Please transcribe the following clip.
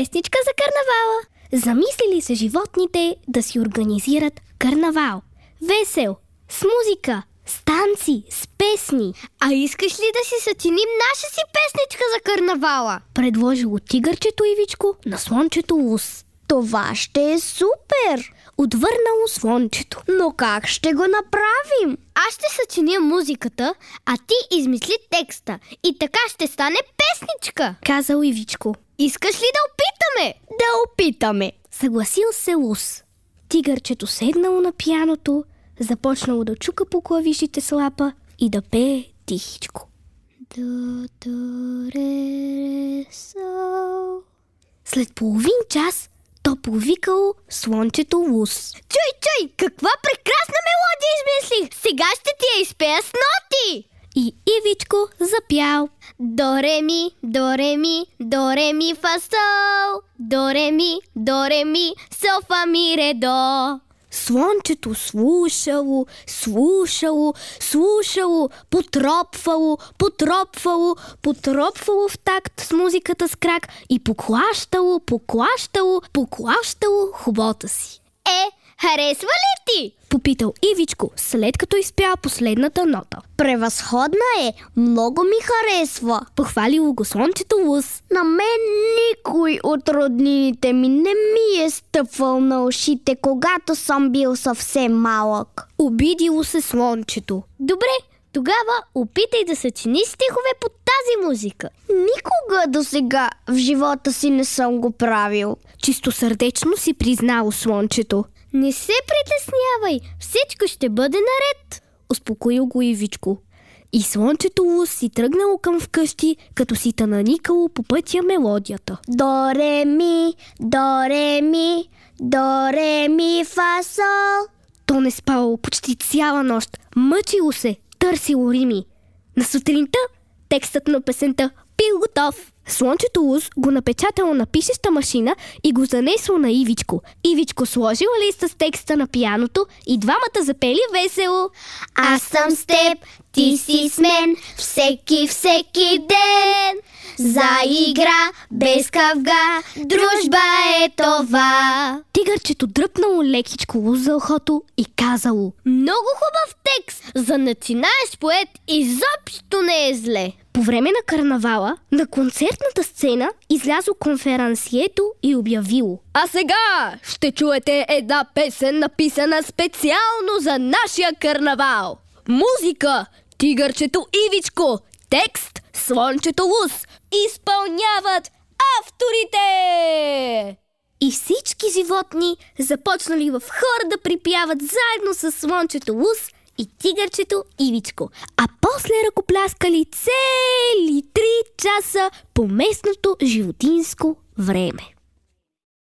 Песничка за карнавала. Замислили се животните да си организират карнавал. Весел, с музика, с танци, с песни. А искаш ли да си съчиним наша си песничка за карнавала? Предложило тигърчето Ивичко на слончето Лус. Това ще е супер! Отвърнало слончето. Но как ще го направим? Аз ще съчиня музиката, а ти измисли текста. И така ще стане песничка. Казал Ивичко. Искаш ли да опитаме? Да опитаме. Съгласил се Лус. Тигърчето седнало на пияното, започнало да чука по клавишите с лапа и да пее тихичко. До, до, ре, со. След половин час то повикало слончето Лус. Чуй, чуй, каква прекрасна мелодия измислих! Сега ще ти я изпея с ноти! И Ивичко запял. До ре ми, до ре ми, до ми фа сол. Ми, до ми, со фа ми ре до. Слушало, слушало, слушало, потропвало, потропвало, потропвало в такт с музиката с крак и поклащало, поклащало, поклащало хубота си. Е, харесва ли ти? Попитал Ивичко, след като изпя последната нота. Превъзходна е! Много ми харесва! Похвалило го слончето Лус. На мен никой от роднините ми не ми е стъпвал на ушите, когато съм бил съвсем малък. Обидило се слончето. Добре, тогава опитай да съчиниш стихове под тази музика. Никога до сега в живота си не съм го правил. Чисто сърдечно си признало слончето. Не се притеснявай, всичко ще бъде наред. Успокоил го Ивичко. И слънчето Лус си тръгнало към вкъщи, като си тананикало по пътя мелодията. До ре ми, до ре ми, до ре ми фа сол. То не спало почти цяла нощ. Мъчило се, търсило рими. На сутринта текстът на песента бил готов. Слънчето Луз го напечатало на пишеща машина и го занесло на Ивичко. Ивичко сложил листа с текста на пияното и двамата запели весело. Аз съм с теб, ти си с мен, всеки, всеки ден. За игра, без кавга, дружба е това. Тигърчето дръпнало лекичко за ухото и казало. Много хубав текст, за начинаеш поет изобщо не е зле. По време на карнавала, на концертната сцена излязло конферансието и обявило. А сега ще чуете една песен, написана специално за нашия карнавал. Музика Тигърчето Ивичко, текст Слончето Лус. Изпълняват авторите! И всички животни започнали в хор да припяват заедно с слончето Лус и тигърчето Ивичко, а после ръкопляскали цели три часа по местното животинско време.